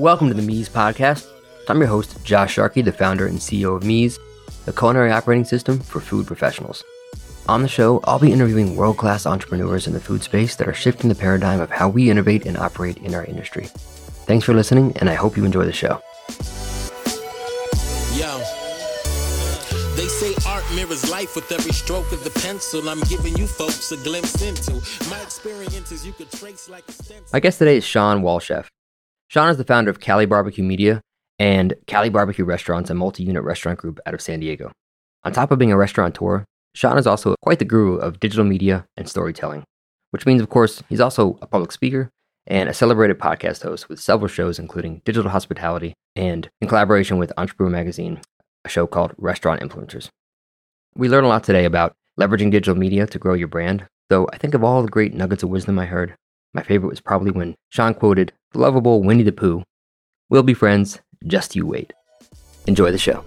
Welcome to the Meez Podcast. I'm your host, Josh Sharkey, the founder and CEO of Meez, the culinary operating system for food professionals. On the show, I'll be interviewing world class entrepreneurs in the food space that are shifting the paradigm of how we innovate and operate in our industry. Thanks for listening, and I hope you enjoy the show. Yo. They say art mirrors life with every stroke of the pencil. I'm giving you folks a glimpse into my experiences you could trace like a stencil. My guest today is Shawn Walchef. Shawn is the founder of Cali Barbecue Media and Cali Barbecue Restaurants, a multi unit restaurant group out of San Diego. On top of being a restaurateur, Shawn is also quite the guru of digital media and storytelling, which means, of course, he's also a public speaker and a celebrated podcast host with several shows, including Digital Hospitality and, in collaboration with Entrepreneur Magazine, a show called Restaurant Influencers. We learned a lot today about leveraging digital media to grow your brand, though I think of all the great nuggets of wisdom I heard, my favorite was probably when Shawn quoted the lovable Winnie the Pooh We'll be friends, just you wait. Enjoy the show.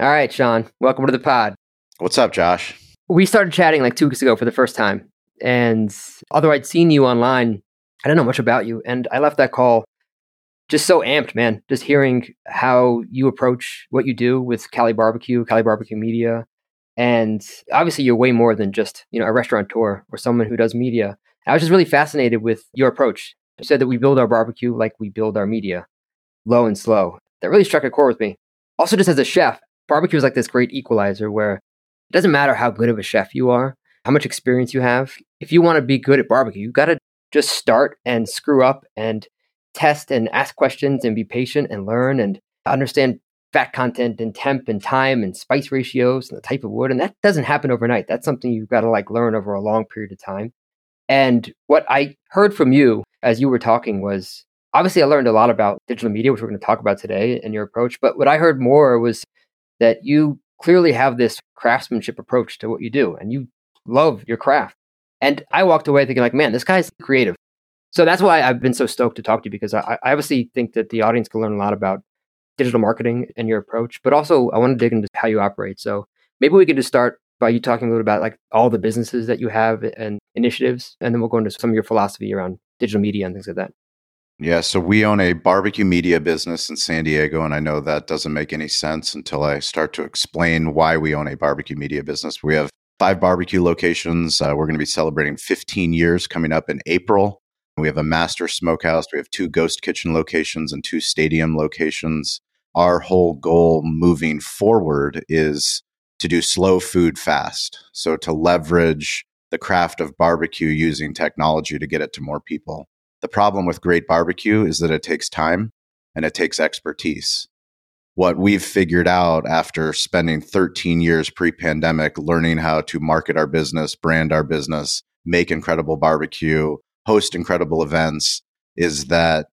All right, Shawn, welcome to the pod. What's up, Josh? We started chatting like two weeks ago for the first time. And although I'd seen you online, I didn't know much about you. And I left that call just so amped, man. Just hearing how you approach what you do with Cali Barbecue, Cali Barbecue Media. And obviously, you're way more than just you know a restaurateur or someone who does media. I was just really fascinated with your approach. You said that we build our barbecue like we build our media, low and slow. That really struck a chord with me. Also, just as a chef, barbecue is like this great equalizer where it doesn't matter how good of a chef you are, how much experience you have. If you want to be good at barbecue, you got to just start and screw up and test and ask questions and be patient and learn and understand fat content and temp and time and spice ratios and the type of wood. And that doesn't happen overnight. That's something you've got to like learn over a long period of time. And what I heard from you as you were talking was obviously I learned a lot about digital media, which we're going to talk about today and your approach. But what I heard more was that you clearly have this craftsmanship approach to what you do and you love your craft. And I walked away thinking like, man, this guy's creative. So that's why I've been so stoked to talk to you because I, I obviously think that the audience can learn a lot about digital marketing and your approach, but also I want to dig into how you operate. So maybe we could just start by you talking a little about like all the businesses that you have and initiatives, and then we'll go into some of your philosophy around digital media and things like that. Yeah, so we own a barbecue media business in San Diego, and I know that doesn't make any sense until I start to explain why we own a barbecue media business. We have five barbecue locations. Uh, we're going to be celebrating 15 years coming up in April. We have a master smokehouse. We have two ghost kitchen locations and two stadium locations. Our whole goal moving forward is to do slow food fast. So to leverage the craft of barbecue using technology to get it to more people. The problem with great barbecue is that it takes time and it takes expertise. What we've figured out after spending 13 years pre pandemic learning how to market our business, brand our business, make incredible barbecue, host incredible events is that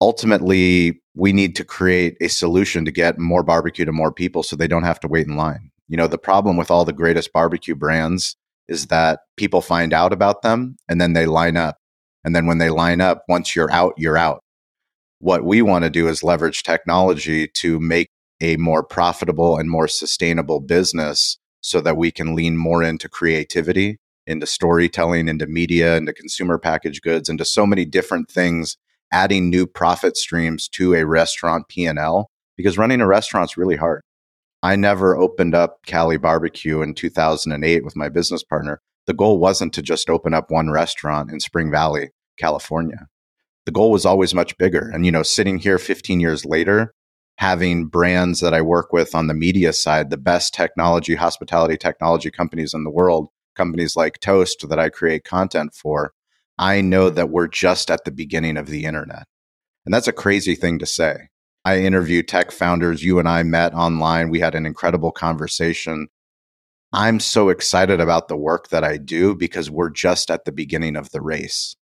ultimately we need to create a solution to get more barbecue to more people so they don't have to wait in line. You know, the problem with all the greatest barbecue brands is that people find out about them and then they line up. And then when they line up, once you're out, you're out. What we want to do is leverage technology to make a more profitable and more sustainable business so that we can lean more into creativity into storytelling, into media, into consumer packaged goods, into so many different things, adding new profit streams to a restaurant P&L because running a restaurant is really hard. I never opened up Cali Barbecue in 2008 with my business partner. The goal wasn't to just open up one restaurant in Spring Valley, California. The goal was always much bigger. And, you know, sitting here 15 years later, having brands that I work with on the media side, the best technology, hospitality technology companies in the world, companies like Toast that I create content for, I know mm-hmm. that we're just at the beginning of the internet. And that's a crazy thing to say. I interview tech founders. You and I met online. We had an incredible conversation. I'm so excited about the work that I do because we're just at the beginning of the race.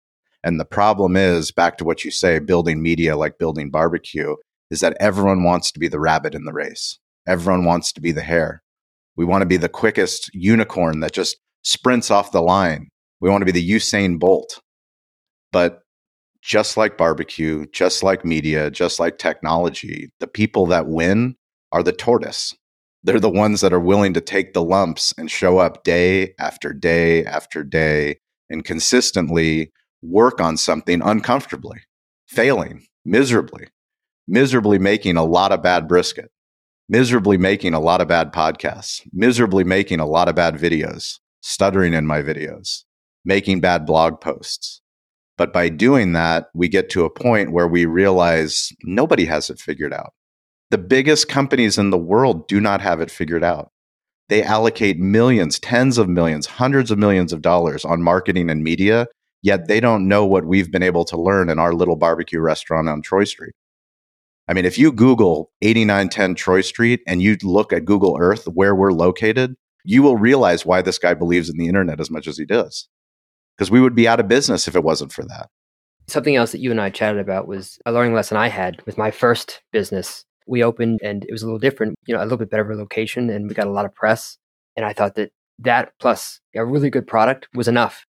And the problem is, back to what you say, building media like building barbecue, is that everyone wants to be the rabbit in the race. Everyone wants to be the hare. We want to be the quickest unicorn that just sprints off the line. We want to be the Usain Bolt. But just like barbecue, just like media, just like technology, the people that win are the tortoise. They're the ones that are willing to take the lumps and show up day after day after day and consistently work on something uncomfortably, failing miserably, miserably making a lot of bad brisket, miserably making a lot of bad podcasts, miserably making a lot of bad videos, stuttering in my videos, making bad blog posts. But by doing that, we get to a point where we realize nobody has it figured out. The biggest companies in the world do not have it figured out. They allocate millions, tens of millions, hundreds of millions of dollars on marketing and media, yet they don't know what we've been able to learn in our little barbecue restaurant on Troy Street. I mean, if you Google 8910 Troy Street and you look at Google Earth where we're located, you will realize why this guy believes in the internet as much as he does. Because we would be out of business if it wasn't for that. Something else that you and I chatted about was a learning lesson I had with my first business we opened and it was a little different, you know, a little bit better of a location and we got a lot of press. And I thought that that plus a really good product was enough.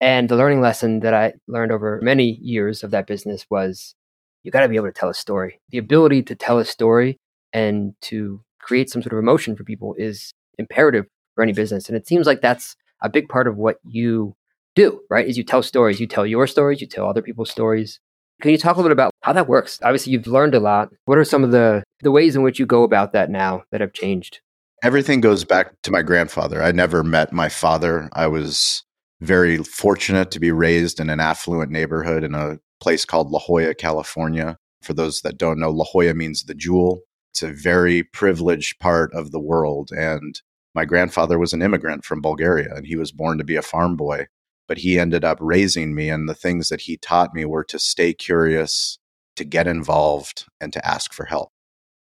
And the learning lesson that I learned over many years of that business was you got to be able to tell a story. The ability to tell a story and to create some sort of emotion for people is imperative any business. And it seems like that's a big part of what you do, right? Is you tell stories. You tell your stories, you tell other people's stories. Can you talk a little bit about how that works? Obviously, you've learned a lot. What are some of the, the ways in which you go about that now that have changed? Everything goes back to my grandfather. I never met my father. I was very fortunate to be raised in an affluent neighborhood in a place called La Jolla, California. For those that don't know, La Jolla means the jewel. It's a very privileged part of the world. And my grandfather was an immigrant from Bulgaria, and he was born to be a farm boy but he ended up raising me. And the things that he taught me were to stay curious, to get involved, and to ask for help.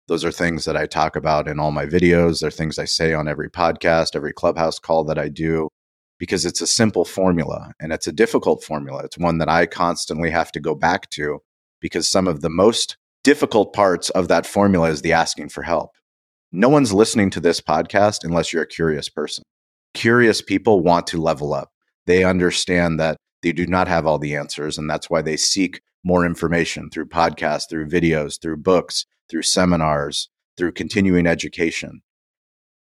Those are things that I talk about in all my videos. They're things I say on every podcast, every clubhouse call that I do, because it's a simple formula and it's a difficult formula. It's one that I constantly have to go back to because some of the most difficult parts of that formula is the asking for help. No one's listening to this podcast unless you're a curious person. Curious people want to level up. They understand that they do not have all the answers, and that's why they seek more information through podcasts, through videos, through books, through seminars, through continuing education.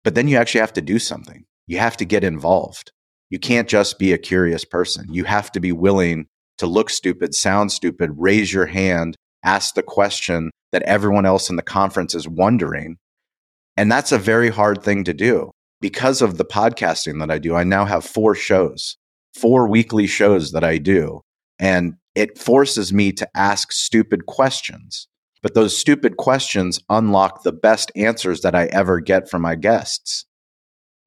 But then you actually have to do something. You have to get involved. You can't just be a curious person. You have to be willing to look stupid, sound stupid, raise your hand, ask the question that everyone else in the conference is wondering. And that's a very hard thing to do. Because of the podcasting that I do, I now have four shows four weekly shows that I do. And it forces me to ask stupid questions. But those stupid questions unlock the best answers that I ever get from my guests.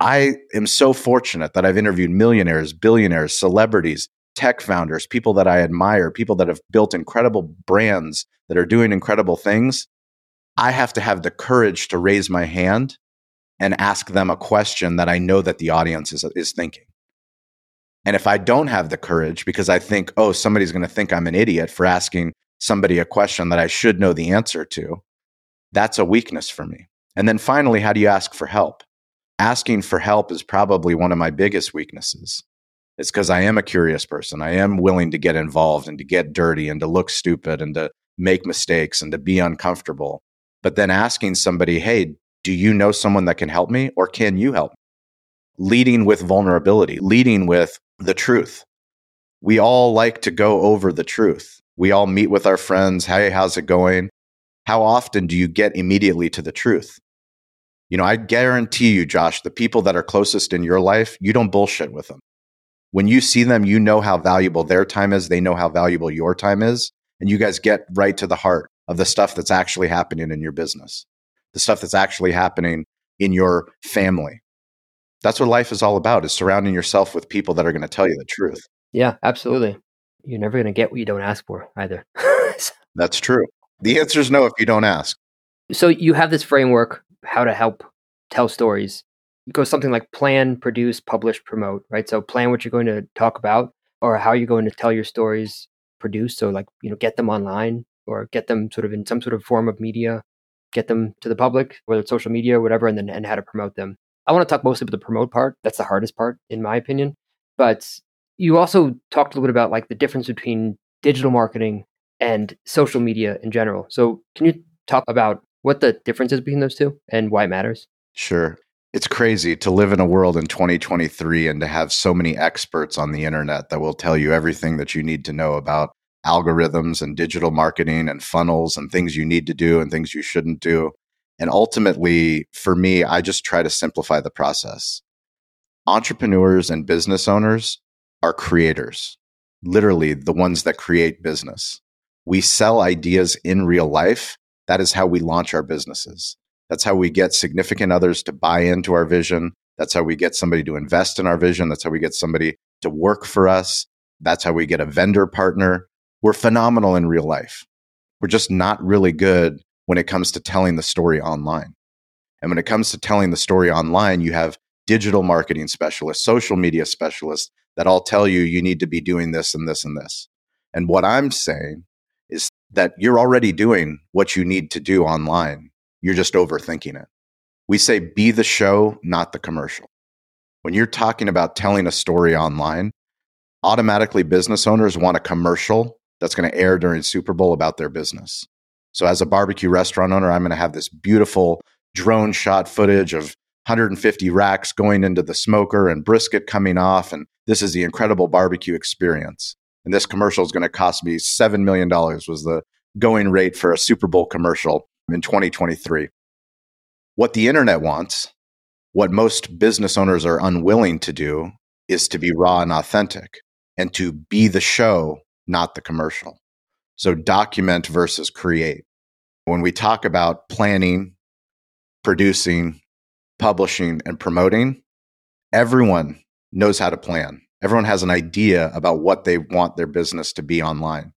I am so fortunate that I've interviewed millionaires, billionaires, celebrities, tech founders, people that I admire, people that have built incredible brands that are doing incredible things. I have to have the courage to raise my hand and ask them a question that I know that the audience is, is thinking. And if I don't have the courage because I think, oh, somebody's going to think I'm an idiot for asking somebody a question that I should know the answer to, that's a weakness for me. And then finally, how do you ask for help? Asking for help is probably one of my biggest weaknesses. It's because I am a curious person. I am willing to get involved and to get dirty and to look stupid and to make mistakes and to be uncomfortable. But then asking somebody, hey, do you know someone that can help me or can you help? Leading with vulnerability, leading with the truth. We all like to go over the truth. We all meet with our friends. Hey, how's it going? How often do you get immediately to the truth? You know, I guarantee you, Josh, the people that are closest in your life, you don't bullshit with them. When you see them, you know how valuable their time is. They know how valuable your time is. And you guys get right to the heart of the stuff that's actually happening in your business, the stuff that's actually happening in your family, that's what life is all about is surrounding yourself with people that are going to tell you the truth. Yeah, absolutely. You're never going to get what you don't ask for either. That's true. The answer is no if you don't ask. So you have this framework, how to help tell stories. It goes something like plan, produce, publish, promote, right? So plan what you're going to talk about or how you're going to tell your stories, produce. So like, you know, get them online or get them sort of in some sort of form of media, get them to the public, whether it's social media or whatever, and then and how to promote them. I want to talk mostly about the promote part. That's the hardest part, in my opinion. But you also talked a little bit about like the difference between digital marketing and social media in general. So can you talk about what the difference is between those two and why it matters? Sure. It's crazy to live in a world in 2023 and to have so many experts on the internet that will tell you everything that you need to know about algorithms and digital marketing and funnels and things you need to do and things you shouldn't do. And ultimately, for me, I just try to simplify the process. Entrepreneurs and business owners are creators, literally the ones that create business. We sell ideas in real life. That is how we launch our businesses. That's how we get significant others to buy into our vision. That's how we get somebody to invest in our vision. That's how we get somebody to work for us. That's how we get a vendor partner. We're phenomenal in real life. We're just not really good when it comes to telling the story online. And when it comes to telling the story online, you have digital marketing specialists, social media specialists that all tell you you need to be doing this and this and this. And what I'm saying is that you're already doing what you need to do online. You're just overthinking it. We say be the show, not the commercial. When you're talking about telling a story online, automatically business owners want a commercial that's going to air during Super Bowl about their business. So, as a barbecue restaurant owner, I'm going to have this beautiful drone shot footage of 150 racks going into the smoker and brisket coming off. And this is the incredible barbecue experience. And this commercial is going to cost me $7 million, was the going rate for a Super Bowl commercial in 2023. What the internet wants, what most business owners are unwilling to do, is to be raw and authentic and to be the show not the commercial. So document versus create. When we talk about planning, producing, publishing, and promoting, everyone knows how to plan. Everyone has an idea about what they want their business to be online.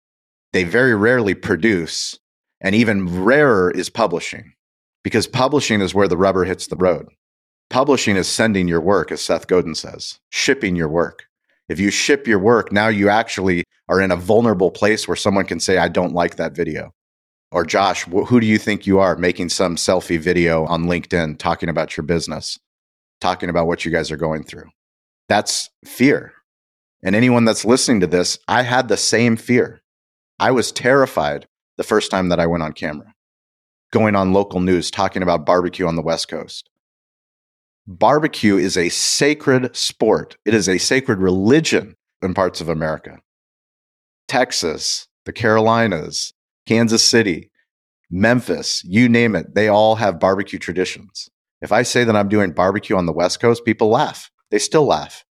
They very rarely produce, and even rarer is publishing, because publishing is where the rubber hits the road. Publishing is sending your work, as Seth Godin says, shipping your work. If you ship your work, now you actually are in a vulnerable place where someone can say, I don't like that video. Or, Josh, wh- who do you think you are making some selfie video on LinkedIn talking about your business, talking about what you guys are going through? That's fear. And anyone that's listening to this, I had the same fear. I was terrified the first time that I went on camera, going on local news, talking about barbecue on the West Coast barbecue is a sacred sport. It is a sacred religion in parts of America. Texas, the Carolinas, Kansas City, Memphis, you name it, they all have barbecue traditions. If I say that I'm doing barbecue on the West Coast, people laugh. They still laugh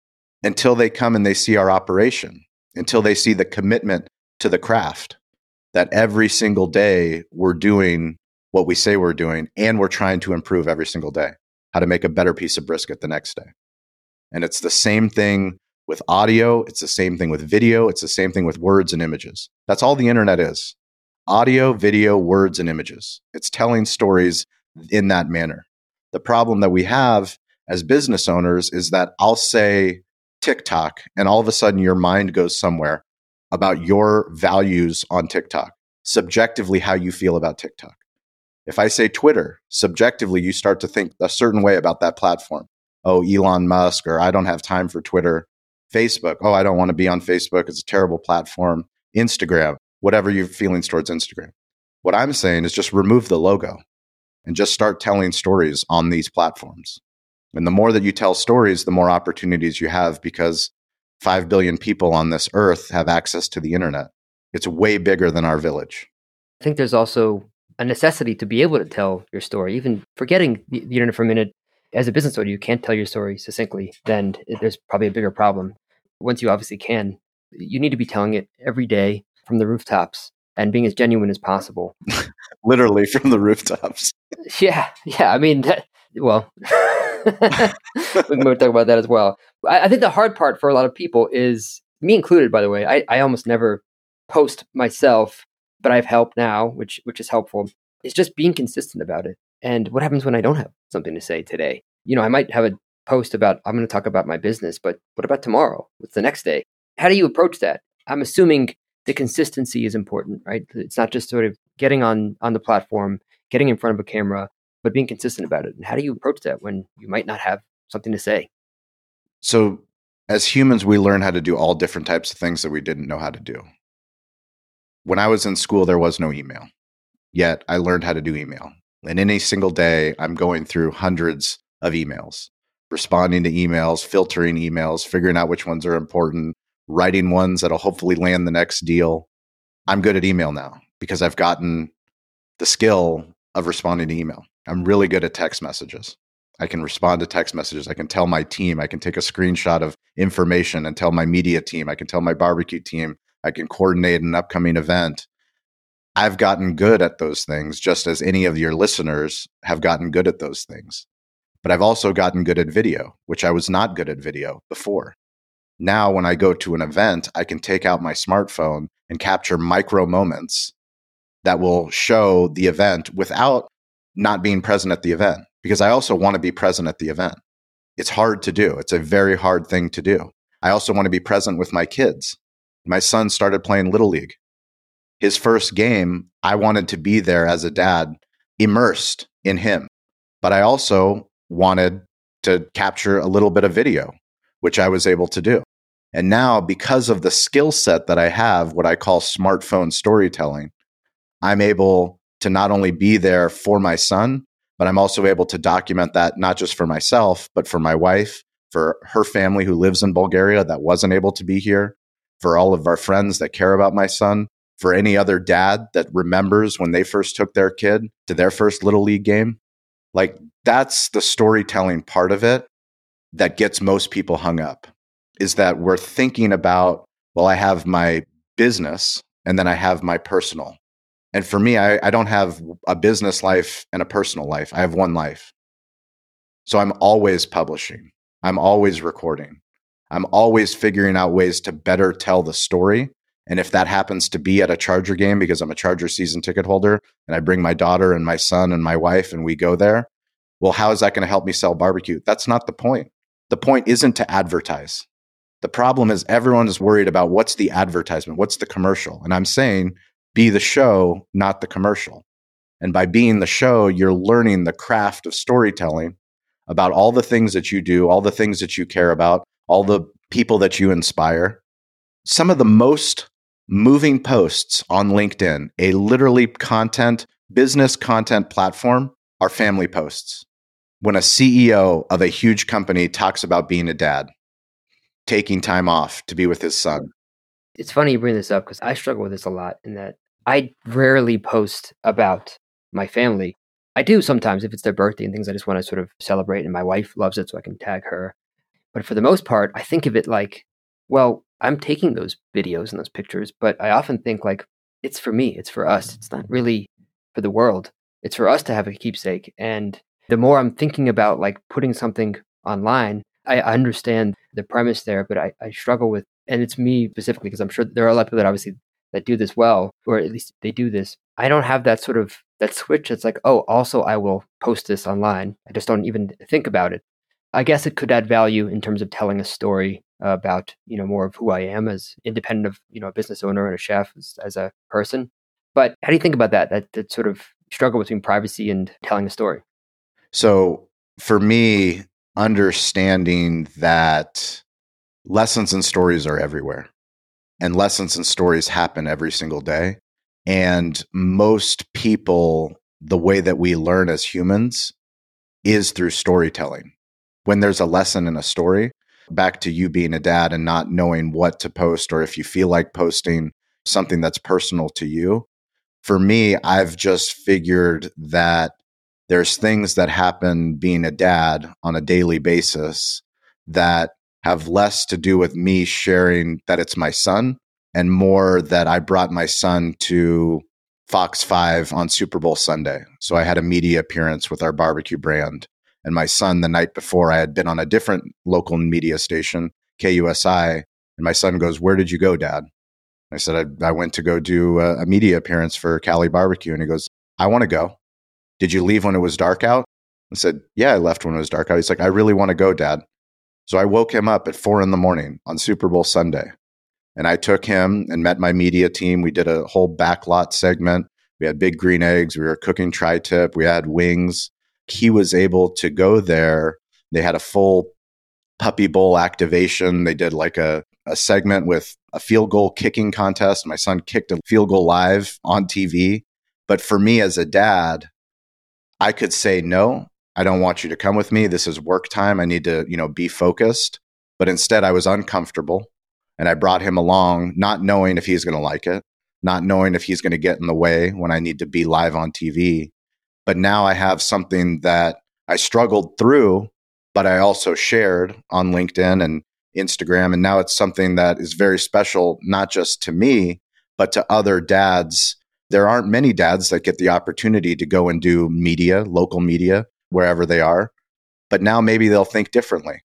until they come and they see our operation, until they see the commitment to the craft that every single day we're doing what we say we're doing and we're trying to improve every single day how to make a better piece of brisket the next day. And it's the same thing with audio, it's the same thing with video, it's the same thing with words and images. That's all the internet is audio, video, words, and images. It's telling stories in that manner. The problem that we have as business owners is that I'll say TikTok, and all of a sudden your mind goes somewhere about your values on TikTok, subjectively, how you feel about TikTok. If I say Twitter, subjectively, you start to think a certain way about that platform. Oh, Elon Musk, or I don't have time for Twitter. Facebook, oh, I don't want to be on Facebook. It's a terrible platform. Instagram, whatever your feelings towards Instagram. What I'm saying is just remove the logo and just start telling stories on these platforms. And the more that you tell stories, the more opportunities you have because 5 billion people on this earth have access to the internet. It's way bigger than our village. I think there's also a necessity to be able to tell your story. Even forgetting the, internet for a minute, as a business owner, you can't tell your story succinctly, then there's probably a bigger problem. Once you obviously can, you need to be telling it every day from the rooftops and being as genuine as possible. Literally from the rooftops. Yeah, yeah. I mean, that, well, we can talk about that as well. I, I, think the hard part for a lot of people is me included. By the way, I, I almost never post myself but I have help now, which which is helpful. It's just being consistent about it. And what happens when I don't have something to say today? You know, I might have a post about I'm going to talk about my business, but what about tomorrow? What's the next day? How do you approach that? I'm assuming the consistency is important, right? It's not just sort of getting on on the platform, getting in front of a camera, but being consistent about it. And how do you approach that when you might not have something to say? So, as humans, we learn how to do all different types of things that we didn't know how to do when I was in school, there was no email. Yet I learned how to do email. And in a single day, I'm going through hundreds of emails, responding to emails, filtering emails, figuring out which ones are important, writing ones that'll hopefully land the next deal. I'm good at email now because I've gotten the skill of responding to email. I'm really good at text messages. I can respond to text messages. I can tell my team. I can take a screenshot of information and tell my media team. I can tell my barbecue team. I can coordinate an upcoming event. I've gotten good at those things, just as any of your listeners have gotten good at those things. But I've also gotten good at video, which I was not good at video before. Now, when I go to an event, I can take out my smartphone and capture micro moments that will show the event without not being present at the event because I also want to be present at the event. It's hard to do. It's a very hard thing to do. I also want to be present with my kids. My son started playing Little League. His first game, I wanted to be there as a dad, immersed in him. But I also wanted to capture a little bit of video, which I was able to do. And now, because of the skill set that I have, what I call smartphone storytelling, I'm able to not only be there for my son, but I'm also able to document that not just for myself, but for my wife, for her family who lives in Bulgaria that wasn't able to be here, for all of our friends that care about my son, for any other dad that remembers when they first took their kid to their first little league game. Like that's the storytelling part of it that gets most people hung up is that we're thinking about, well, I have my business and then I have my personal. And for me, I, I don't have a business life and a personal life. I have one life. So I'm always publishing. I'm always recording. I'm always figuring out ways to better tell the story. And if that happens to be at a Charger game because I'm a Charger season ticket holder and I bring my daughter and my son and my wife and we go there, well, how is that going to help me sell barbecue? That's not the point. The point isn't to advertise. The problem is everyone is worried about what's the advertisement, what's the commercial. And I'm saying be the show, not the commercial. And by being the show, you're learning the craft of storytelling about all the things that you do, all the things that you care about, all the people that you inspire. Some of the most moving posts on LinkedIn, a literally content, business content platform, are family posts. When a CEO of a huge company talks about being a dad, taking time off to be with his son. It's funny you bring this up because I struggle with this a lot in that I rarely post about my family. I do sometimes if it's their birthday and things I just want to sort of celebrate, and my wife loves it, so I can tag her. But for the most part, I think of it like, well, I'm taking those videos and those pictures, but I often think like, it's for me, it's for us. It's not really for the world. It's for us to have a keepsake. And the more I'm thinking about like putting something online, I understand the premise there, but I, I struggle with, and it's me specifically, because I'm sure there are a lot of people that obviously that do this well, or at least they do this. I don't have that sort of that switch. It's like, oh, also I will post this online. I just don't even think about it. I guess it could add value in terms of telling a story about you know more of who I am as independent of you know a business owner and a chef as, as a person. But how do you think about that? That that sort of struggle between privacy and telling a story. So for me, understanding that lessons and stories are everywhere and lessons and stories happen every single day. And most people, the way that we learn as humans is through storytelling. When there's a lesson in a story, back to you being a dad and not knowing what to post, or if you feel like posting something that's personal to you. For me, I've just figured that there's things that happen being a dad on a daily basis that have less to do with me sharing that it's my son and more that I brought my son to Fox 5 on Super Bowl Sunday. So I had a media appearance with our barbecue brand. And my son, the night before, I had been on a different local media station, KUSI. And my son goes, Where did you go, dad? I said, I, I went to go do a, a media appearance for Cali Barbecue. And he goes, I want to go. Did you leave when it was dark out? I said, Yeah, I left when it was dark out. He's like, I really want to go, dad. So I woke him up at four in the morning on Super Bowl Sunday. And I took him and met my media team. We did a whole backlot segment. We had big green eggs. We were cooking tri tip. We had wings. He was able to go there. They had a full puppy bowl activation. They did like a, a segment with a field goal kicking contest. My son kicked a field goal live on TV. But for me as a dad, I could say, no, I don't want you to come with me. This is work time. I need to, you know, be focused. But instead, I was uncomfortable and I brought him along, not knowing if he's going to like it, not knowing if he's going to get in the way when I need to be live on TV. But now I have something that I struggled through, but I also shared on LinkedIn and Instagram. And now it's something that is very special, not just to me, but to other dads. There aren't many dads that get the opportunity to go and do media, local media, wherever they are. But now maybe they'll think differently.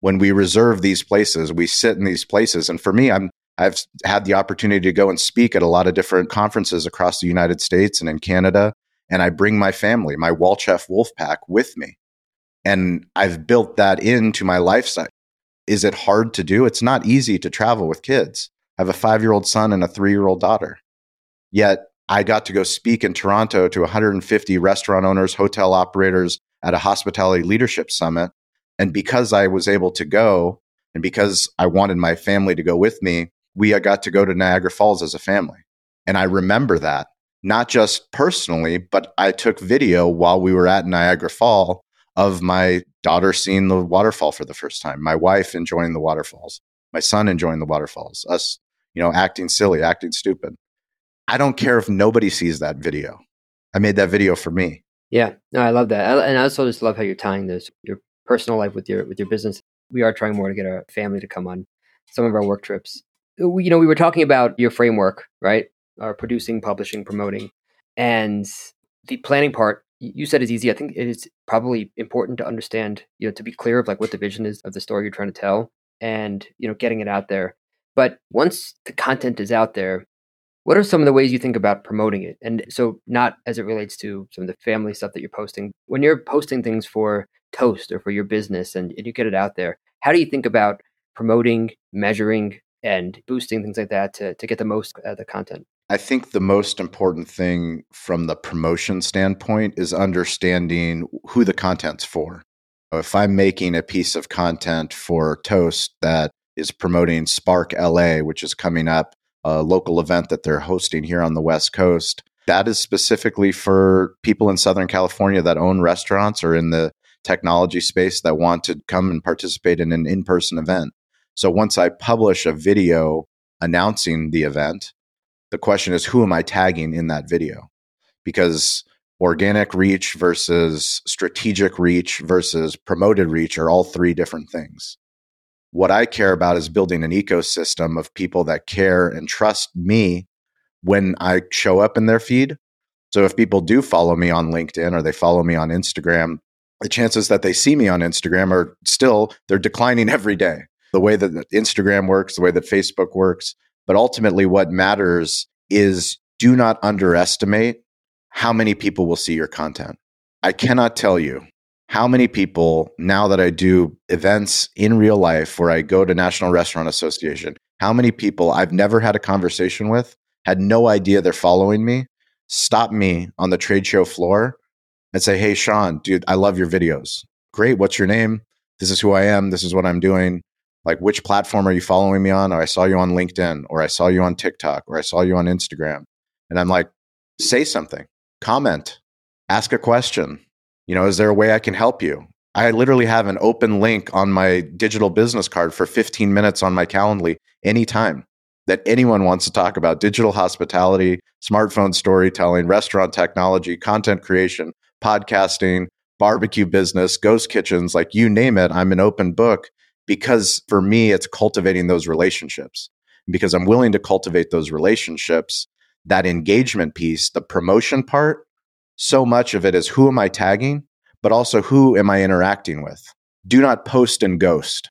When we reserve these places, we sit in these places. And for me, I'm I've had the opportunity to go and speak at a lot of different conferences across the United States and in Canada. And I bring my family, my Walchef Wolf Pack with me. And I've built that into my lifestyle. Is it hard to do? It's not easy to travel with kids. I have a five year old son and a three year old daughter. Yet I got to go speak in Toronto to 150 restaurant owners, hotel operators at a hospitality leadership summit. And because I was able to go and because I wanted my family to go with me, we uh, got to go to Niagara Falls as a family. And I remember that, not just personally, but I took video while we were at Niagara Fall of my daughter seeing the waterfall for the first time, my wife enjoying the waterfalls, my son enjoying the waterfalls, us, you know, acting silly, acting stupid. I don't care if nobody sees that video. I made that video for me. Yeah, no, I love that, and I also just love how you're tying this your personal life with your with your business. We are trying more to get our family to come on some of our work trips. You know, we were talking about your framework, right? Our producing, publishing, promoting, and the planning part. You said is easy. I think it is probably important to understand, you know, to be clear of like what the vision is of the story you're trying to tell, and you know, getting it out there. But once the content is out there, what are some of the ways you think about promoting it? And so, not as it relates to some of the family stuff that you're posting. When you're posting things for Toast or for your business and, and you get it out there, how do you think about promoting, measuring, and boosting things like that to, to get the most out of the content? I think the most important thing from the promotion standpoint is understanding who the content's for. If I'm making a piece of content for Toast that is promoting Spark LA, which is coming up a local event that they're hosting here on the West Coast. That is specifically for people in Southern California that own restaurants or in the technology space that want to come and participate in an in person event. So once I publish a video announcing the event, the question is who am I tagging in that video? Because organic reach versus strategic reach versus promoted reach are all three different things. What I care about is building an ecosystem of people that care and trust me when I show up in their feed. So if people do follow me on LinkedIn or they follow me on Instagram, the chances that they see me on Instagram are still they're declining every day. The way that Instagram works, the way that Facebook works, but ultimately what matters is do not underestimate how many people will see your content. I cannot tell you how many people now that I do events in real life where I go to National Restaurant Association, how many people I've never had a conversation with, had no idea they're following me, stop me on the trade show floor and say, Hey, Shawn, dude, I love your videos. Great. What's your name? This is who I am. This is what I'm doing. Like, which platform are you following me on? Or I saw you on LinkedIn, or I saw you on TikTok, or I saw you on Instagram. And I'm like, say something, comment, ask a question you know, is there a way I can help you? I literally have an open link on my digital business card for 15 minutes on my Calendly anytime that anyone wants to talk about digital hospitality, smartphone storytelling, restaurant technology, content creation, podcasting, barbecue business, ghost kitchens, like you name it. I'm an open book because for me, it's cultivating those relationships. Because I'm willing to cultivate those relationships, that engagement piece, the promotion part, so much of it is who am I tagging, but also who am I interacting with? Do not post and ghost.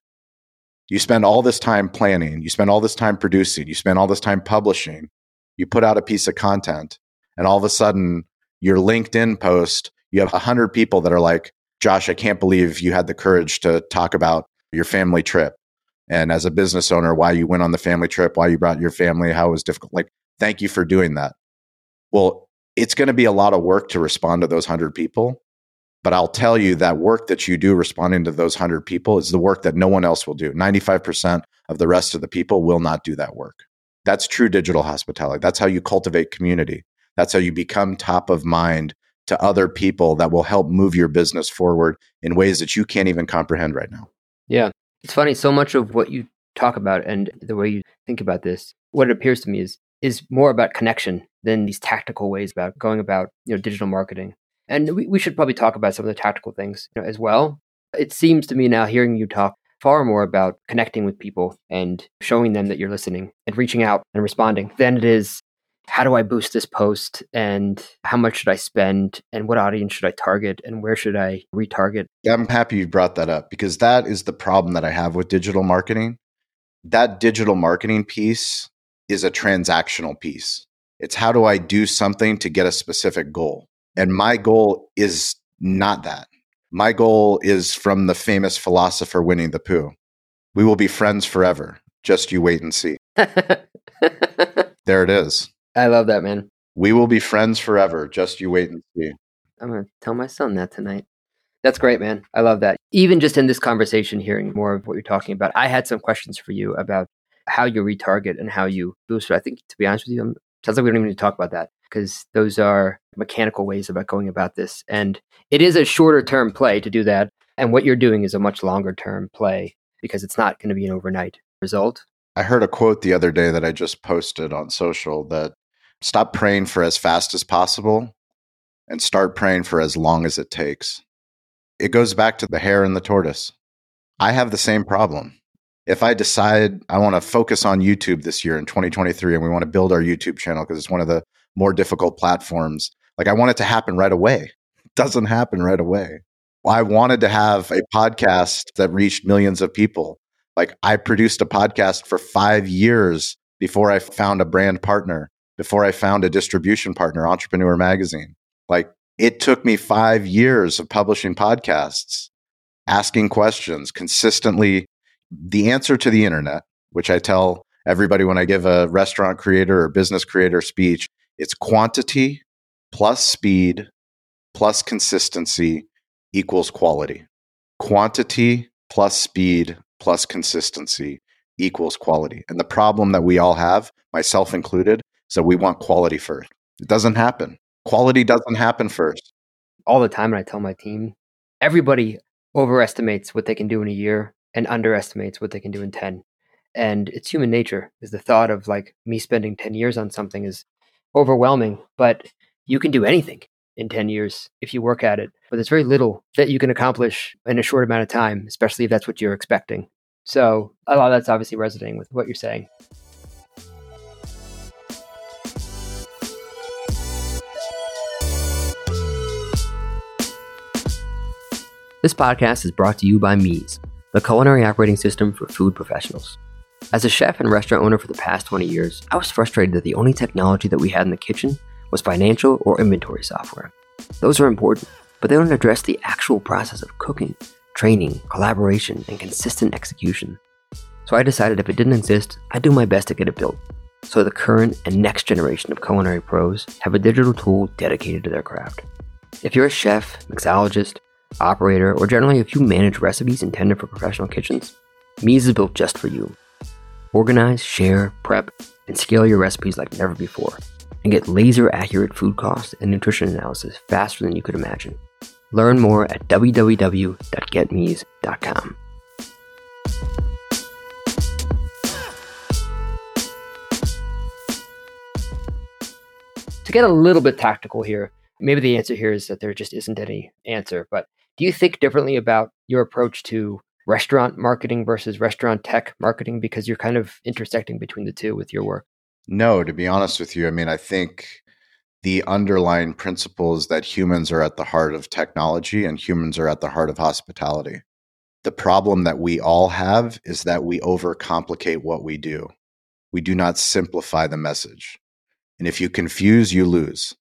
You spend all this time planning, you spend all this time producing, you spend all this time publishing, you put out a piece of content, and all of a sudden, your LinkedIn post, you have 100 people that are like, Josh, I can't believe you had the courage to talk about your family trip. And as a business owner, why you went on the family trip, why you brought your family, how it was difficult. Like, thank you for doing that. Well, it's going to be a lot of work to respond to those 100 people. But I'll tell you that work that you do responding to those 100 people is the work that no one else will do. 95% of the rest of the people will not do that work. That's true digital hospitality. That's how you cultivate community. That's how you become top of mind to other people that will help move your business forward in ways that you can't even comprehend right now. Yeah. It's funny, so much of what you talk about and the way you think about this, what it appears to me is is more about connection than these tactical ways about going about, you know, digital marketing. And we, we should probably talk about some of the tactical things you know, as well. It seems to me now hearing you talk far more about connecting with people and showing them that you're listening and reaching out and responding than it is how do I boost this post and how much should I spend and what audience should I target and where should I retarget? I'm happy you brought that up because that is the problem that I have with digital marketing. That digital marketing piece is a transactional piece. It's how do I do something to get a specific goal? And my goal is not that. My goal is from the famous philosopher Winnie the Pooh. We will be friends forever. Just you wait and see. there it is. I love that, man. We will be friends forever. Just you wait and see. I'm going to tell my son that tonight. That's great, man. I love that. Even just in this conversation, hearing more of what you're talking about, I had some questions for you about how you retarget and how you boost it. I think, to be honest with you, I'm, sounds like we don't even need to talk about that because those are mechanical ways about going about this. And it is a shorter term play to do that. And what you're doing is a much longer term play because it's not going to be an overnight result. I heard a quote the other day that I just posted on social that stop praying for as fast as possible and start praying for as long as it takes. It goes back to the hare and the tortoise. I have the same problem. If I decide I want to focus on YouTube this year in 2023 and we want to build our YouTube channel because it's one of the more difficult platforms, like I want it to happen right away. It doesn't happen right away. I wanted to have a podcast that reached millions of people. Like I produced a podcast for five years before I found a brand partner before I found a distribution partner, Entrepreneur Magazine. Like it took me five years of publishing podcasts, asking questions consistently. The answer to the internet, which I tell everybody when I give a restaurant creator or business creator speech, it's quantity plus speed plus consistency equals quality. Quantity plus speed plus consistency equals quality. And the problem that we all have, myself included, so we want quality first. It doesn't happen. Quality doesn't happen first. All the time, and I tell my team, everybody overestimates what they can do in a year and underestimates what they can do in 10. And it's human nature, is the thought of like me spending 10 years on something is overwhelming, but you can do anything in 10 years if you work at it. But there's very little that you can accomplish in a short amount of time, especially if that's what you're expecting. So a lot of that's obviously resonating with what you're saying. This podcast is brought to you by Meez, the culinary operating system for food professionals. As a chef and restaurant owner for the past 20 years, I was frustrated that the only technology that we had in the kitchen was financial or inventory software. Those are important, but they don't address the actual process of cooking, training, collaboration, and consistent execution. So I decided if it didn't exist, I'd do my best to get it built. So the current and next generation of culinary pros have a digital tool dedicated to their craft. If you're a chef, mixologist, operator, or generally if you manage recipes intended for professional kitchens, Meez is built just for you. Organize, share, prep, and scale your recipes like never before, and get laser accurate food costs and nutrition analysis faster than you could imagine. Learn more at www.getmeez.com. To get a little bit tactical here, maybe the answer here is that there just isn't any answer, but do you think differently about your approach to restaurant marketing versus restaurant tech marketing because you're kind of intersecting between the two with your work? No, to be honest with you, I mean, I think the underlying principle is that humans are at the heart of technology and humans are at the heart of hospitality. The problem that we all have is that we overcomplicate what we do. We do not simplify the message. And if you confuse, you lose.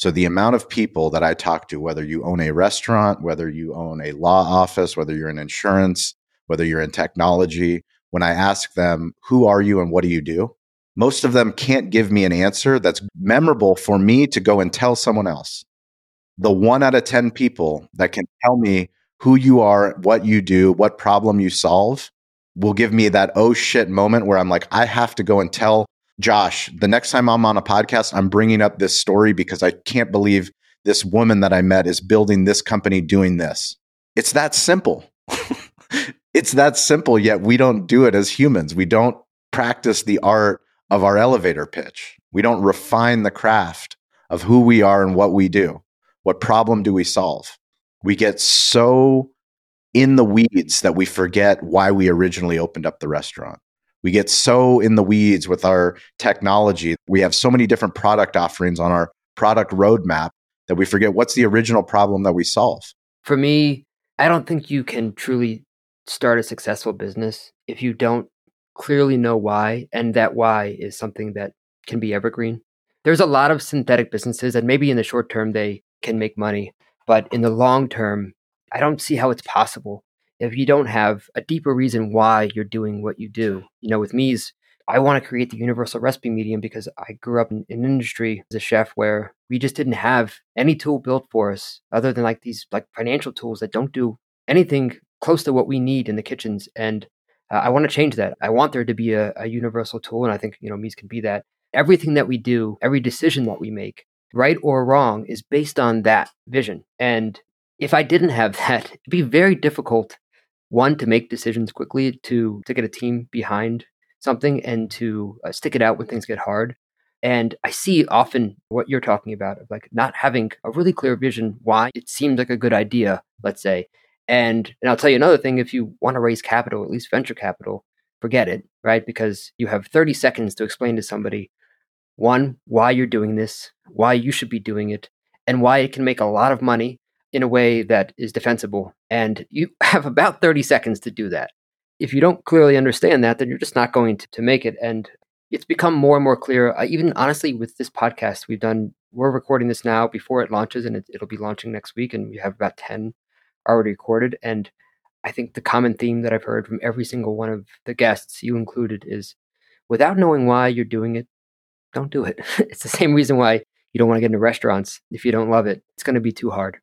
So the amount of people that I talk to, whether you own a restaurant, whether you own a law office, whether you're in insurance, whether you're in technology, when I ask them, who are you and what do you do? Most of them can't give me an answer that's memorable for me to go and tell someone else. The one out of 10 people that can tell me who you are, what you do, what problem you solve will give me that oh shit moment where I'm like, I have to go and tell Josh, the next time I'm on a podcast, I'm bringing up this story because I can't believe this woman that I met is building this company doing this. It's that simple. it's that simple, yet we don't do it as humans. We don't practice the art of our elevator pitch. We don't refine the craft of who we are and what we do. What problem do we solve? We get so in the weeds that we forget why we originally opened up the restaurant. We get so in the weeds with our technology. We have so many different product offerings on our product roadmap that we forget what's the original problem that we solve. For me, I don't think you can truly start a successful business if you don't clearly know why, and that why is something that can be evergreen. There's a lot of synthetic businesses, and maybe in the short term they can make money, but in the long term, I don't see how it's possible if you don't have a deeper reason why you're doing what you do. You know, with Meez, I want to create the universal recipe medium because I grew up in an industry as a chef where we just didn't have any tool built for us other than like these like financial tools that don't do anything close to what we need in the kitchens. And uh, I want to change that. I want there to be a, a universal tool, and I think you know Meez can be that. Everything that we do, every decision that we make, right or wrong, is based on that vision. And if I didn't have that, it'd be very difficult. One to make decisions quickly, to to get a team behind something, and to uh, stick it out when things get hard. And I see often what you're talking about of like not having a really clear vision why it seems like a good idea, let's say, and and I'll tell you another thing: if you want to raise capital, at least venture capital, forget it, right? Because you have 30 seconds to explain to somebody one why you're doing this, why you should be doing it, and why it can make a lot of money in a way that is defensible. And you have about 30 seconds to do that. If you don't clearly understand that, then you're just not going to, to make it. And it's become more and more clear. Uh, even honestly, with this podcast, we've done, we're recording this now before it launches, and it, it'll be launching next week. And we have about 10 already recorded. And I think the common theme that I've heard from every single one of the guests, you included, is without knowing why you're doing it, don't do it. it's the same reason why you don't want to get into restaurants if you don't love it. It's going to be too hard.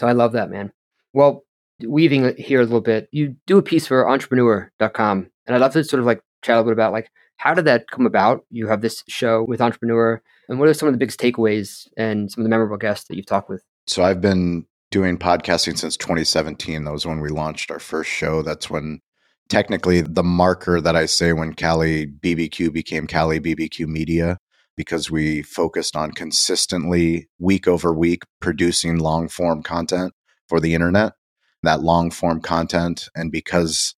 So I love that, man. Well, weaving here a little bit, you do a piece for entrepreneur.com. And I'd love to sort of like chat a little bit about like how did that come about? You have this show with Entrepreneur. And what are some of the biggest takeaways and some of the memorable guests that you've talked with? So I've been doing podcasting since 2017. That was when we launched our first show. That's when technically the marker that I say when Cali BBQ became Cali BBQ Media because we focused on consistently week over week producing long form content for the internet. That long form content, and because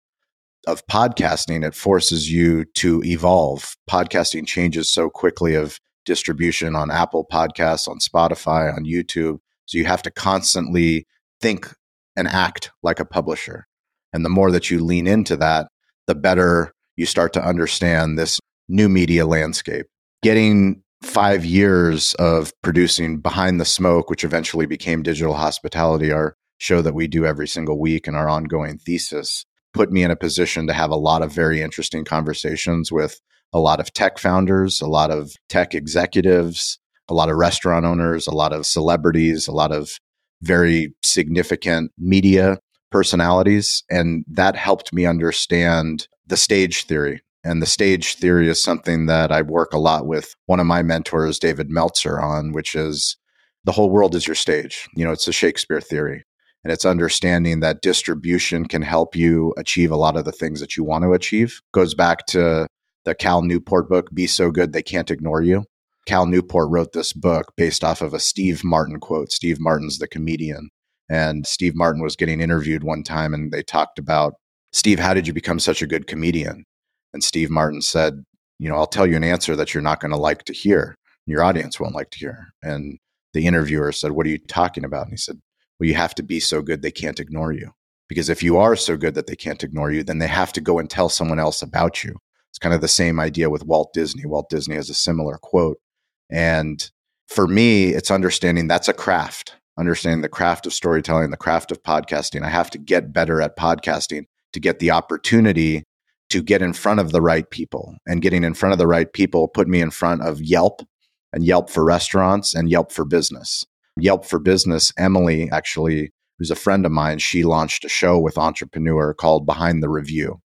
of podcasting, it forces you to evolve. Podcasting changes so quickly of distribution on Apple Podcasts, on Spotify, on YouTube. So you have to constantly think and act like a publisher. And the more that you lean into that, the better you start to understand this new media landscape. Getting five years of producing Behind the Smoke, which eventually became Digital Hospitality, our show that we do every single week and our ongoing thesis, put me in a position to have a lot of very interesting conversations with a lot of tech founders, a lot of tech executives, a lot of restaurant owners, a lot of celebrities, a lot of very significant media personalities. And that helped me understand the stage theory. And the stage theory is something that I work a lot with one of my mentors, David Meltzer, on, which is the whole world is your stage. You know, it's the Shakespeare theory. And it's understanding that distribution can help you achieve a lot of the things that you want to achieve. Goes back to the Cal Newport book, Be So Good They Can't Ignore You. Cal Newport wrote this book based off of a Steve Martin quote. Steve Martin's the comedian. And Steve Martin was getting interviewed one time and they talked about, Steve, how did you become such a good comedian? And Steve Martin said, You know, I'll tell you an answer that you're not going to like to hear. Your audience won't like to hear. And the interviewer said, What are you talking about? And he said, Well, you have to be so good they can't ignore you. Because if you are so good that they can't ignore you, then they have to go and tell someone else about you. It's kind of the same idea with Walt Disney. Walt Disney has a similar quote and for me, it's understanding that's a craft, understanding the craft of storytelling, the craft of podcasting. I have to get better at podcasting to get the opportunity to get in front of the right people. And getting in front of the right people put me in front of Yelp and Yelp for restaurants and Yelp for business. Yelp for business, Emily actually, who's a friend of mine, she launched a show with Entrepreneur called Behind the Review.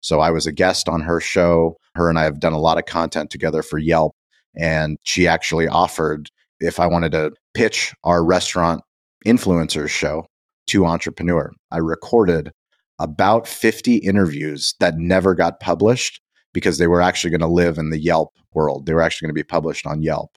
So I was a guest on her show. Her and I have done a lot of content together for Yelp and she actually offered if I wanted to pitch our restaurant influencers show to Entrepreneur. I recorded about 50 interviews that never got published because they were actually going to live in the Yelp world. They were actually going to be published on Yelp.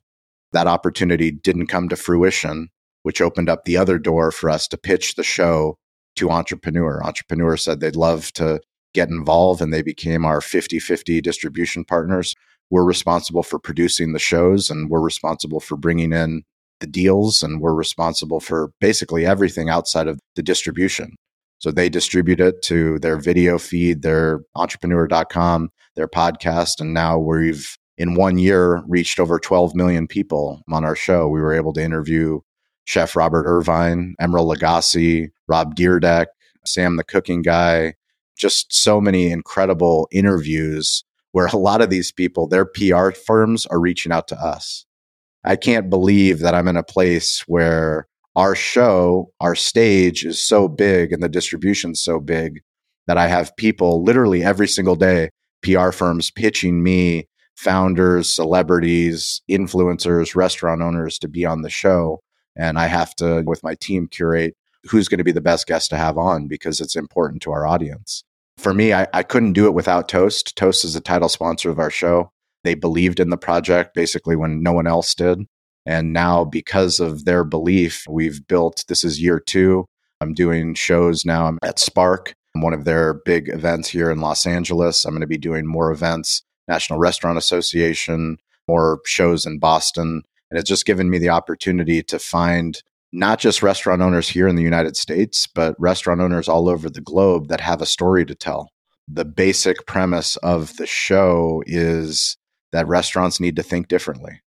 That opportunity didn't come to fruition, which opened up the other door for us to pitch the show to Entrepreneur. Entrepreneur said they'd love to get involved and they became our 50 50 distribution partners. We're responsible for producing the shows and we're responsible for bringing in the deals and we're responsible for basically everything outside of the distribution. So they distribute it to their video feed, their entrepreneur.com, their podcast. And now we've, in one year, reached over 12 million people on our show. We were able to interview Chef Robert Irvine, Emeril Lagasse, Rob Dyrdek, Sam the Cooking Guy, just so many incredible interviews where a lot of these people, their PR firms are reaching out to us. I can't believe that I'm in a place where our show, our stage is so big and the distribution's so big that I have people literally every single day, PR firms pitching me, founders, celebrities, influencers, restaurant owners to be on the show. And I have to, with my team, curate who's going to be the best guest to have on because it's important to our audience. For me, I, I couldn't do it without Toast. Toast is the title sponsor of our show. They believed in the project basically when no one else did. And now, because of their belief, we've built this is year two. I'm doing shows now. I'm at Spark, one of their big events here in Los Angeles. I'm going to be doing more events, National Restaurant Association, more shows in Boston. And it's just given me the opportunity to find not just restaurant owners here in the United States, but restaurant owners all over the globe that have a story to tell. The basic premise of the show is that restaurants need to think differently.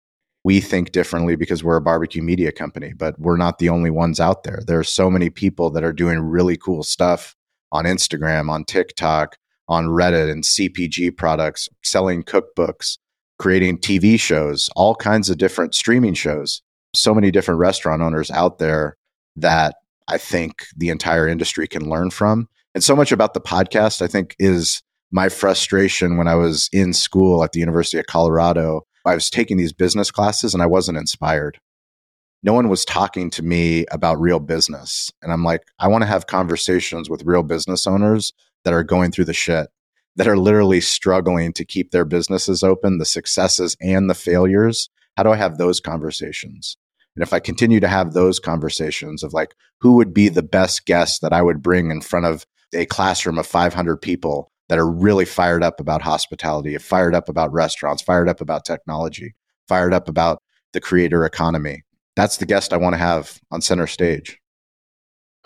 We think differently because we're a barbecue media company, but we're not the only ones out there. There are so many people that are doing really cool stuff on Instagram, on TikTok, on Reddit, and CPG products, selling cookbooks, creating TV shows, all kinds of different streaming shows. So many different restaurant owners out there that I think the entire industry can learn from. And so much about the podcast, I think, is my frustration when I was in school at the University of Colorado. I was taking these business classes and I wasn't inspired. No one was talking to me about real business. And I'm like, I want to have conversations with real business owners that are going through the shit, that are literally struggling to keep their businesses open, the successes and the failures. How do I have those conversations? And if I continue to have those conversations of like, who would be the best guest that I would bring in front of a classroom of 500 people that are really fired up about hospitality, fired up about restaurants, fired up about technology, fired up about the creator economy. That's the guest I want to have on center stage.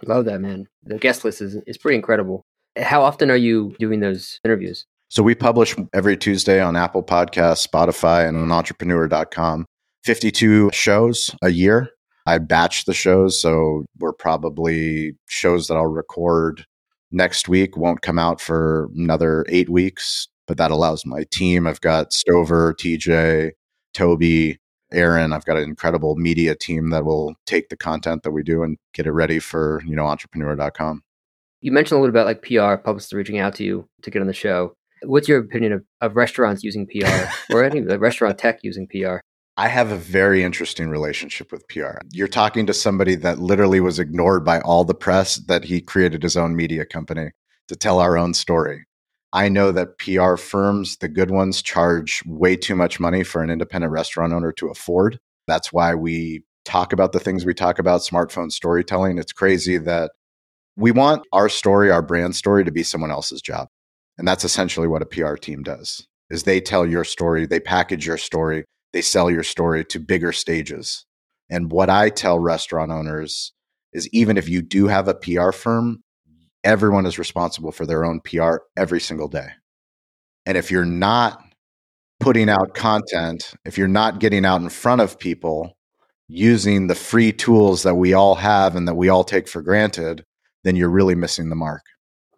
Love that, man. The guest list is, is pretty incredible. How often are you doing those interviews? So we publish every Tuesday on Apple Podcasts, Spotify, and on entrepreneur.com. 52 shows a year. I batch the shows. So we're probably shows that I'll record next week won't come out for another eight weeks, but that allows my team. I've got Stover, TJ, Toby, Aaron. I've got an incredible media team that will take the content that we do and get it ready for, you know, entrepreneur.com. You mentioned a little bit like PR, publicists reaching out to you to get on the show. What's your opinion of, of restaurants using PR or any restaurant tech using PR? I have a very interesting relationship with PR. You're talking to somebody that literally was ignored by all the press that he created his own media company to tell our own story. I know that PR firms, the good ones, charge way too much money for an independent restaurant owner to afford. That's why we talk about the things we talk about smartphone storytelling. It's crazy that we want our story, our brand story to be someone else's job. And that's essentially what a PR team does. Is they tell your story, they package your story, they sell your story to bigger stages. And what I tell restaurant owners is even if you do have a PR firm, everyone is responsible for their own PR every single day. And if you're not putting out content, if you're not getting out in front of people using the free tools that we all have and that we all take for granted, then you're really missing the mark.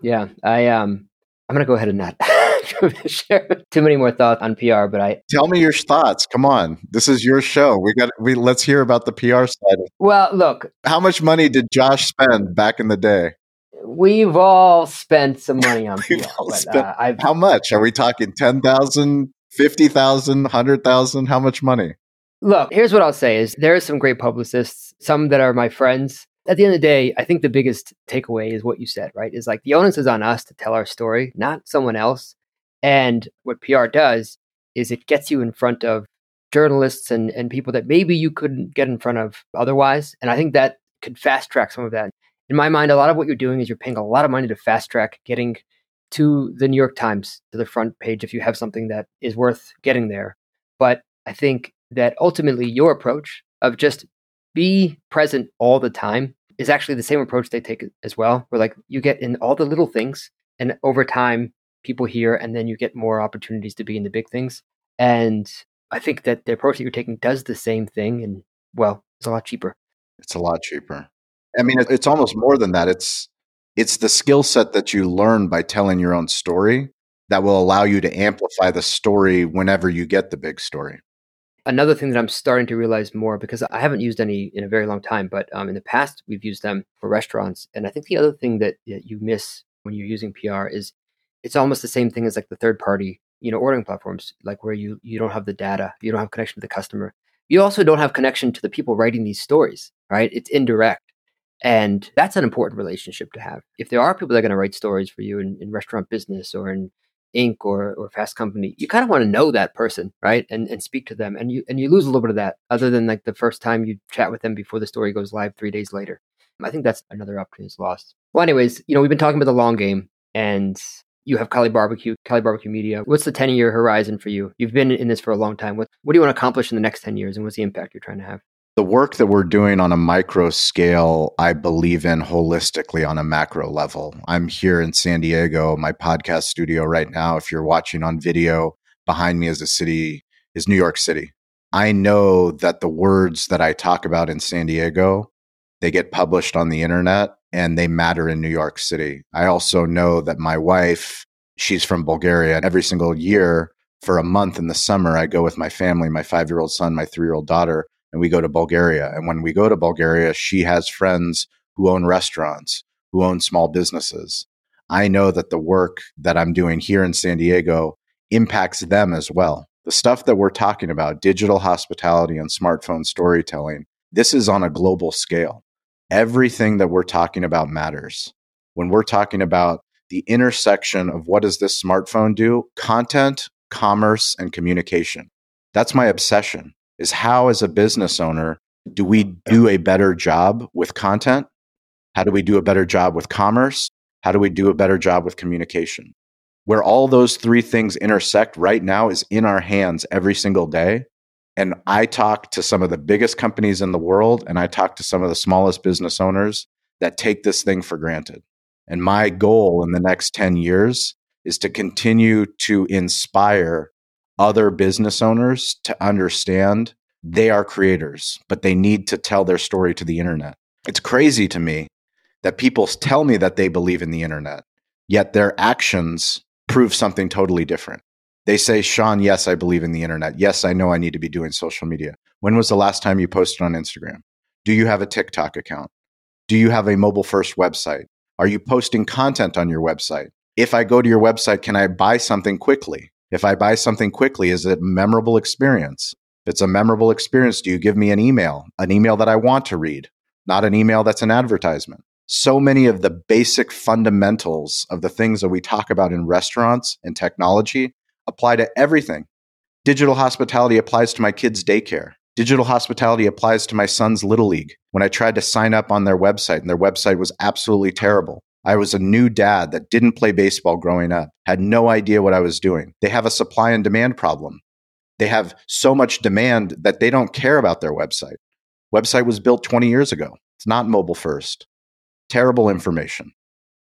Yeah, I um I'm going to go ahead and not share too many more thoughts on PR, but I tell me your thoughts. Come on, this is your show. We got we let's hear about the PR side. Well, look, how much money did Josh spend back in the day? We've all spent some money on PR. But, uh, how much are we talking? 10,000, 50,000, 100,000? How much money? Look, here's what I'll say is there are some great publicists, some that are my friends. At the end of the day, I think the biggest takeaway is what you said, right? Is like the onus is on us to tell our story, not someone else. And what PR does is it gets you in front of journalists and, and people that maybe you couldn't get in front of otherwise. And I think that could fast track some of that. In my mind, a lot of what you're doing is you're paying a lot of money to fast track getting to the New York Times, to the front page, if you have something that is worth getting there. But I think that ultimately your approach of just be present all the time is actually the same approach they take as well, where like you get in all the little things and over time people here, and then you get more opportunities to be in the big things. And I think that the approach that you're taking does the same thing and well, it's a lot cheaper. It's a lot cheaper. I mean, it's almost more than that. It's it's the skill set that you learn by telling your own story that will allow you to amplify the story whenever you get the big story. Another thing that I'm starting to realize more because I haven't used any in a very long time, but um, in the past we've used them for restaurants. And I think the other thing that, that you miss when you're using PR is it's almost the same thing as like the third party, you know, ordering platforms, like where you you don't have the data, you don't have connection to the customer. You also don't have connection to the people writing these stories, right? It's indirect. And that's an important relationship to have. If there are people that are going to write stories for you in, in restaurant business or in Inc. or or Fast Company, you kind of want to know that person, right? And and speak to them, and you and you lose a little bit of that, other than like the first time you chat with them before the story goes live three days later. I think that's another opportunity is lost. Well, anyways, you know we've been talking about the long game, and you have Cali Barbecue, Cali Barbecue Media. What's the ten year horizon for you? You've been in this for a long time. What what do you want to accomplish in the next ten years, and what's the impact you're trying to have? the work that we're doing on a micro scale, I believe in holistically on a macro level. I'm here in San Diego, my podcast studio right now. If you're watching on video, behind me is a city, is New York City. I know that the words that I talk about in San Diego, they get published on the internet and they matter in New York City. I also know that my wife, she's from Bulgaria. Every single year for a month in the summer, I go with my family, my five year old son, my three year old daughter and we go to Bulgaria. And when we go to Bulgaria, she has friends who own restaurants, who own small businesses. I know that the work that I'm doing here in San Diego impacts them as well. The stuff that we're talking about, digital hospitality and smartphone storytelling, this is on a global scale. Everything that we're talking about matters. When we're talking about the intersection of what does this smartphone do? Content, commerce, and communication. That's my obsession is how, as a business owner, do we do a better job with content? How do we do a better job with commerce? How do we do a better job with communication? Where all those three things intersect right now is in our hands every single day. And I talk to some of the biggest companies in the world, and I talk to some of the smallest business owners that take this thing for granted. And my goal in the next 10 years is to continue to inspire other business owners to understand they are creators, but they need to tell their story to the internet. It's crazy to me that people tell me that they believe in the internet, yet their actions prove something totally different. They say, Shawn, yes, I believe in the internet. Yes, I know I need to be doing social media. When was the last time you posted on Instagram? Do you have a TikTok account? Do you have a mobile first website? Are you posting content on your website? If I go to your website, can I buy something quickly? If I buy something quickly, is it a memorable experience? If it's a memorable experience, do you give me an email, an email that I want to read, not an email that's an advertisement? So many of the basic fundamentals of the things that we talk about in restaurants and technology apply to everything. Digital hospitality applies to my kids' daycare. Digital hospitality applies to my son's little league. When I tried to sign up on their website and their website was absolutely terrible, I was a new dad that didn't play baseball growing up, had no idea what I was doing. They have a supply and demand problem. They have so much demand that they don't care about their website. Website was built 20 years ago. It's not mobile first. Terrible information.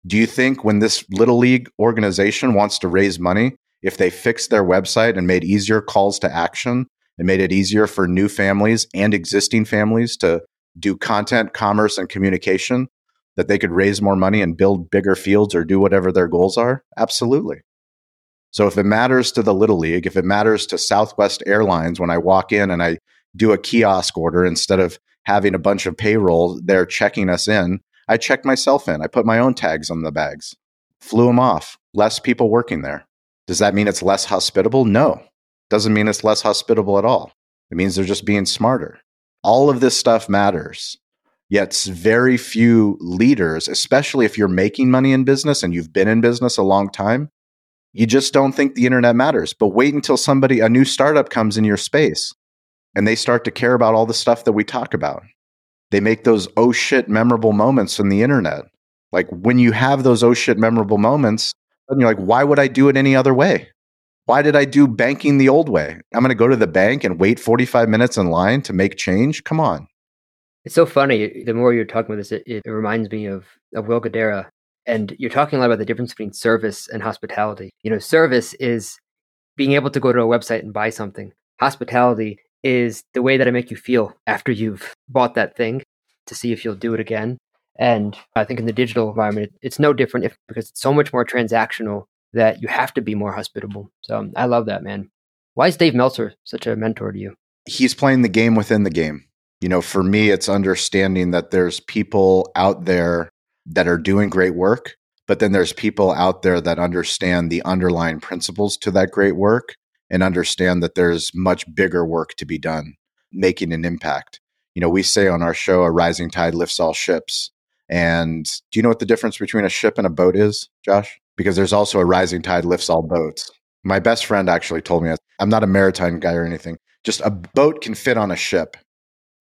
Do you think when this little league organization wants to raise money, if they fixed their website and made easier calls to action and made it easier for new families and existing families to do content, commerce, and communication, that they could raise more money and build bigger fields or do whatever their goals are? Absolutely. So if it matters to the Little League, if it matters to Southwest Airlines when I walk in and I do a kiosk order instead of having a bunch of payroll there checking us in, I check myself in. I put my own tags on the bags, flew them off. Less people working there. Does that mean it's less hospitable? No. Doesn't mean it's less hospitable at all. It means they're just being smarter. All of this stuff matters. Yet very few leaders, especially if you're making money in business and you've been in business a long time, you just don't think the internet matters. But wait until somebody, a new startup comes in your space and they start to care about all the stuff that we talk about. They make those oh shit memorable moments in the internet. Like when you have those oh shit memorable moments, and you're like, why would I do it any other way? Why did I do banking the old way? I'm going to go to the bank and wait 45 minutes in line to make change? Come on. It's so funny. The more you're talking about this, it, it reminds me of, of Will Guidara. And you're talking a lot about the difference between service and hospitality. You know, service is being able to go to a website and buy something. Hospitality is the way that I make you feel after you've bought that thing to see if you'll do it again. And I think in the digital environment, it's no different if, because it's so much more transactional that you have to be more hospitable. So um, I love that, man. Why is Dave Meltzer such a mentor to you? He's playing the game within the game. You know, for me, it's understanding that there's people out there that are doing great work, but then there's people out there that understand the underlying principles to that great work and understand that there's much bigger work to be done, making an impact. You know, we say on our show, a rising tide lifts all ships. And do you know what the difference between a ship and a boat is, Josh? Because there's also a rising tide lifts all boats. My best friend actually told me, I'm not a maritime guy or anything, just a boat can fit on a ship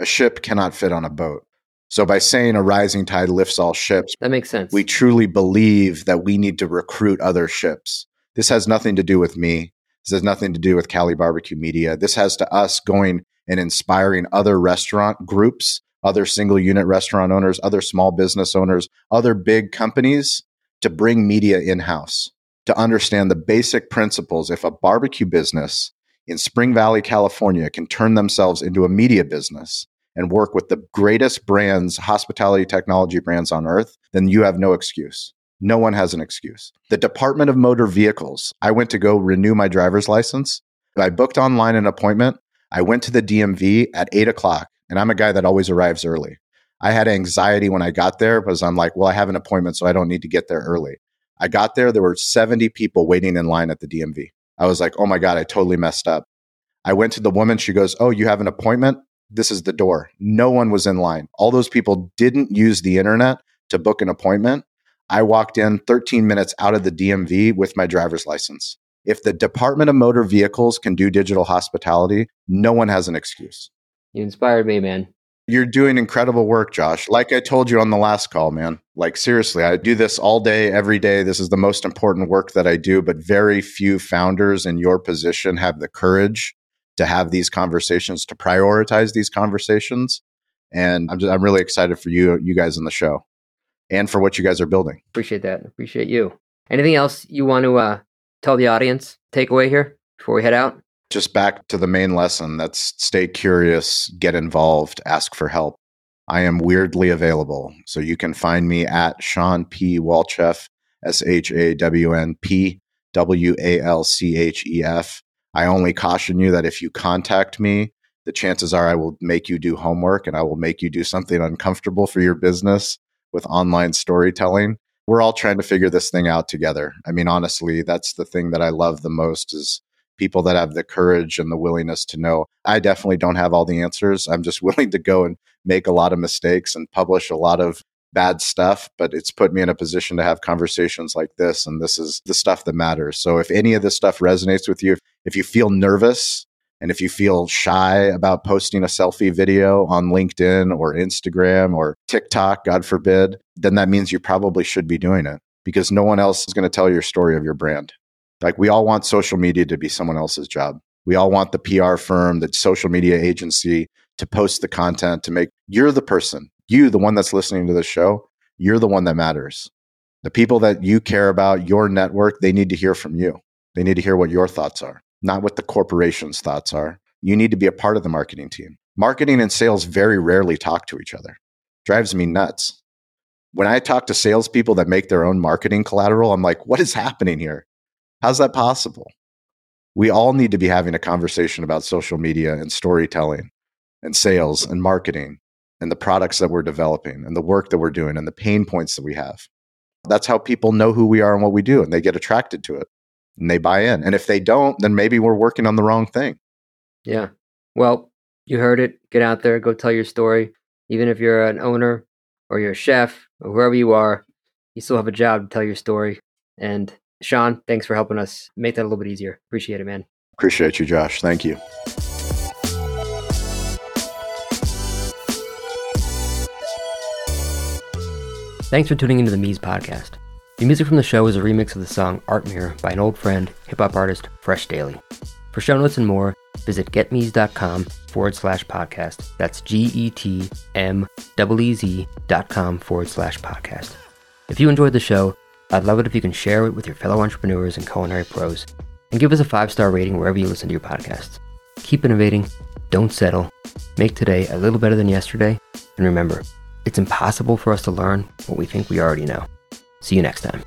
a ship cannot fit on a boat. So by saying a rising tide lifts all ships, that makes sense. We truly believe that we need to recruit other ships. This has nothing to do with me. This has nothing to do with Cali Barbecue Media. This has to us going and inspiring other restaurant groups, other single unit restaurant owners, other small business owners, other big companies to bring media in house, to understand the basic principles. If a barbecue business in Spring Valley, California can turn themselves into a media business, and work with the greatest brands, hospitality technology brands on earth, then you have no excuse. No one has an excuse. The Department of Motor Vehicles, I went to go renew my driver's license. I booked online an appointment. I went to the DMV at eight o'clock, and I'm a guy that always arrives early. I had anxiety when I got there because I'm like, well, I have an appointment, so I don't need to get there early. I got there, there were 70 people waiting in line at the DMV. I was like, oh my God, I totally messed up. I went to the woman. She goes, Oh, you have an appointment? this is the door. No one was in line. All those people didn't use the internet to book an appointment. I walked in 13 minutes out of the DMV with my driver's license. If the Department of Motor Vehicles can do digital hospitality, no one has an excuse. You inspired me, man. You're doing incredible work, Josh. Like I told you on the last call, man. Like, seriously, I do this all day, every day. This is the most important work that I do, but very few founders in your position have the courage to have these conversations, to prioritize these conversations. And I'm just, I'm really excited for you, you guys in the show and for what you guys are building. Appreciate that. Appreciate you. Anything else you want to uh, tell the audience, take away here before we head out? Just back to the main lesson that's stay curious, get involved, ask for help. I am weirdly available. So you can find me at Shawn P. Walchef, S H A W N P W A L C H E F. I only caution you that if you contact me, the chances are I will make you do homework and I will make you do something uncomfortable for your business with online storytelling. We're all trying to figure this thing out together. I mean, honestly, that's the thing that I love the most is people that have the courage and the willingness to know. I definitely don't have all the answers. I'm just willing to go and make a lot of mistakes and publish a lot of bad stuff, but it's put me in a position to have conversations like this. And this is the stuff that matters. So if any of this stuff resonates with you, if you feel nervous and if you feel shy about posting a selfie video on LinkedIn or Instagram or TikTok, God forbid, then that means you probably should be doing it because no one else is going to tell your story of your brand. Like we all want social media to be someone else's job. We all want the PR firm, the social media agency to post the content to make you're the person you, the one that's listening to the show, you're the one that matters. The people that you care about, your network, they need to hear from you. They need to hear what your thoughts are, not what the corporation's thoughts are. You need to be a part of the marketing team. Marketing and sales very rarely talk to each other. Drives me nuts. When I talk to salespeople that make their own marketing collateral, I'm like, what is happening here? How's that possible? We all need to be having a conversation about social media and storytelling and sales and marketing and the products that we're developing and the work that we're doing and the pain points that we have. That's how people know who we are and what we do, and they get attracted to it and they buy in. And if they don't, then maybe we're working on the wrong thing. Yeah. Well, You heard it. Get out there, go tell your story. Even if you're an owner or you're a chef or whoever you are, you still have a job to tell your story. And Shawn, thanks for helping us make that a little bit easier. Appreciate it, man. Appreciate you, Josh. Thank you. Thanks for tuning into the Meez podcast. The music from the show is a remix of the song Art Mirror by an old friend, hip hop artist Fresh Daily. For show notes and more, visit getmeez.com forward slash podcast. That's G E T M E Z dot com forward slash podcast. If you enjoyed the show, I'd love it if you can share it with your fellow entrepreneurs and culinary pros and give us a five star rating wherever you listen to your podcasts. Keep innovating, don't settle, make today a little better than yesterday, and remember, it's impossible for us to learn what we think we already know. See you next time.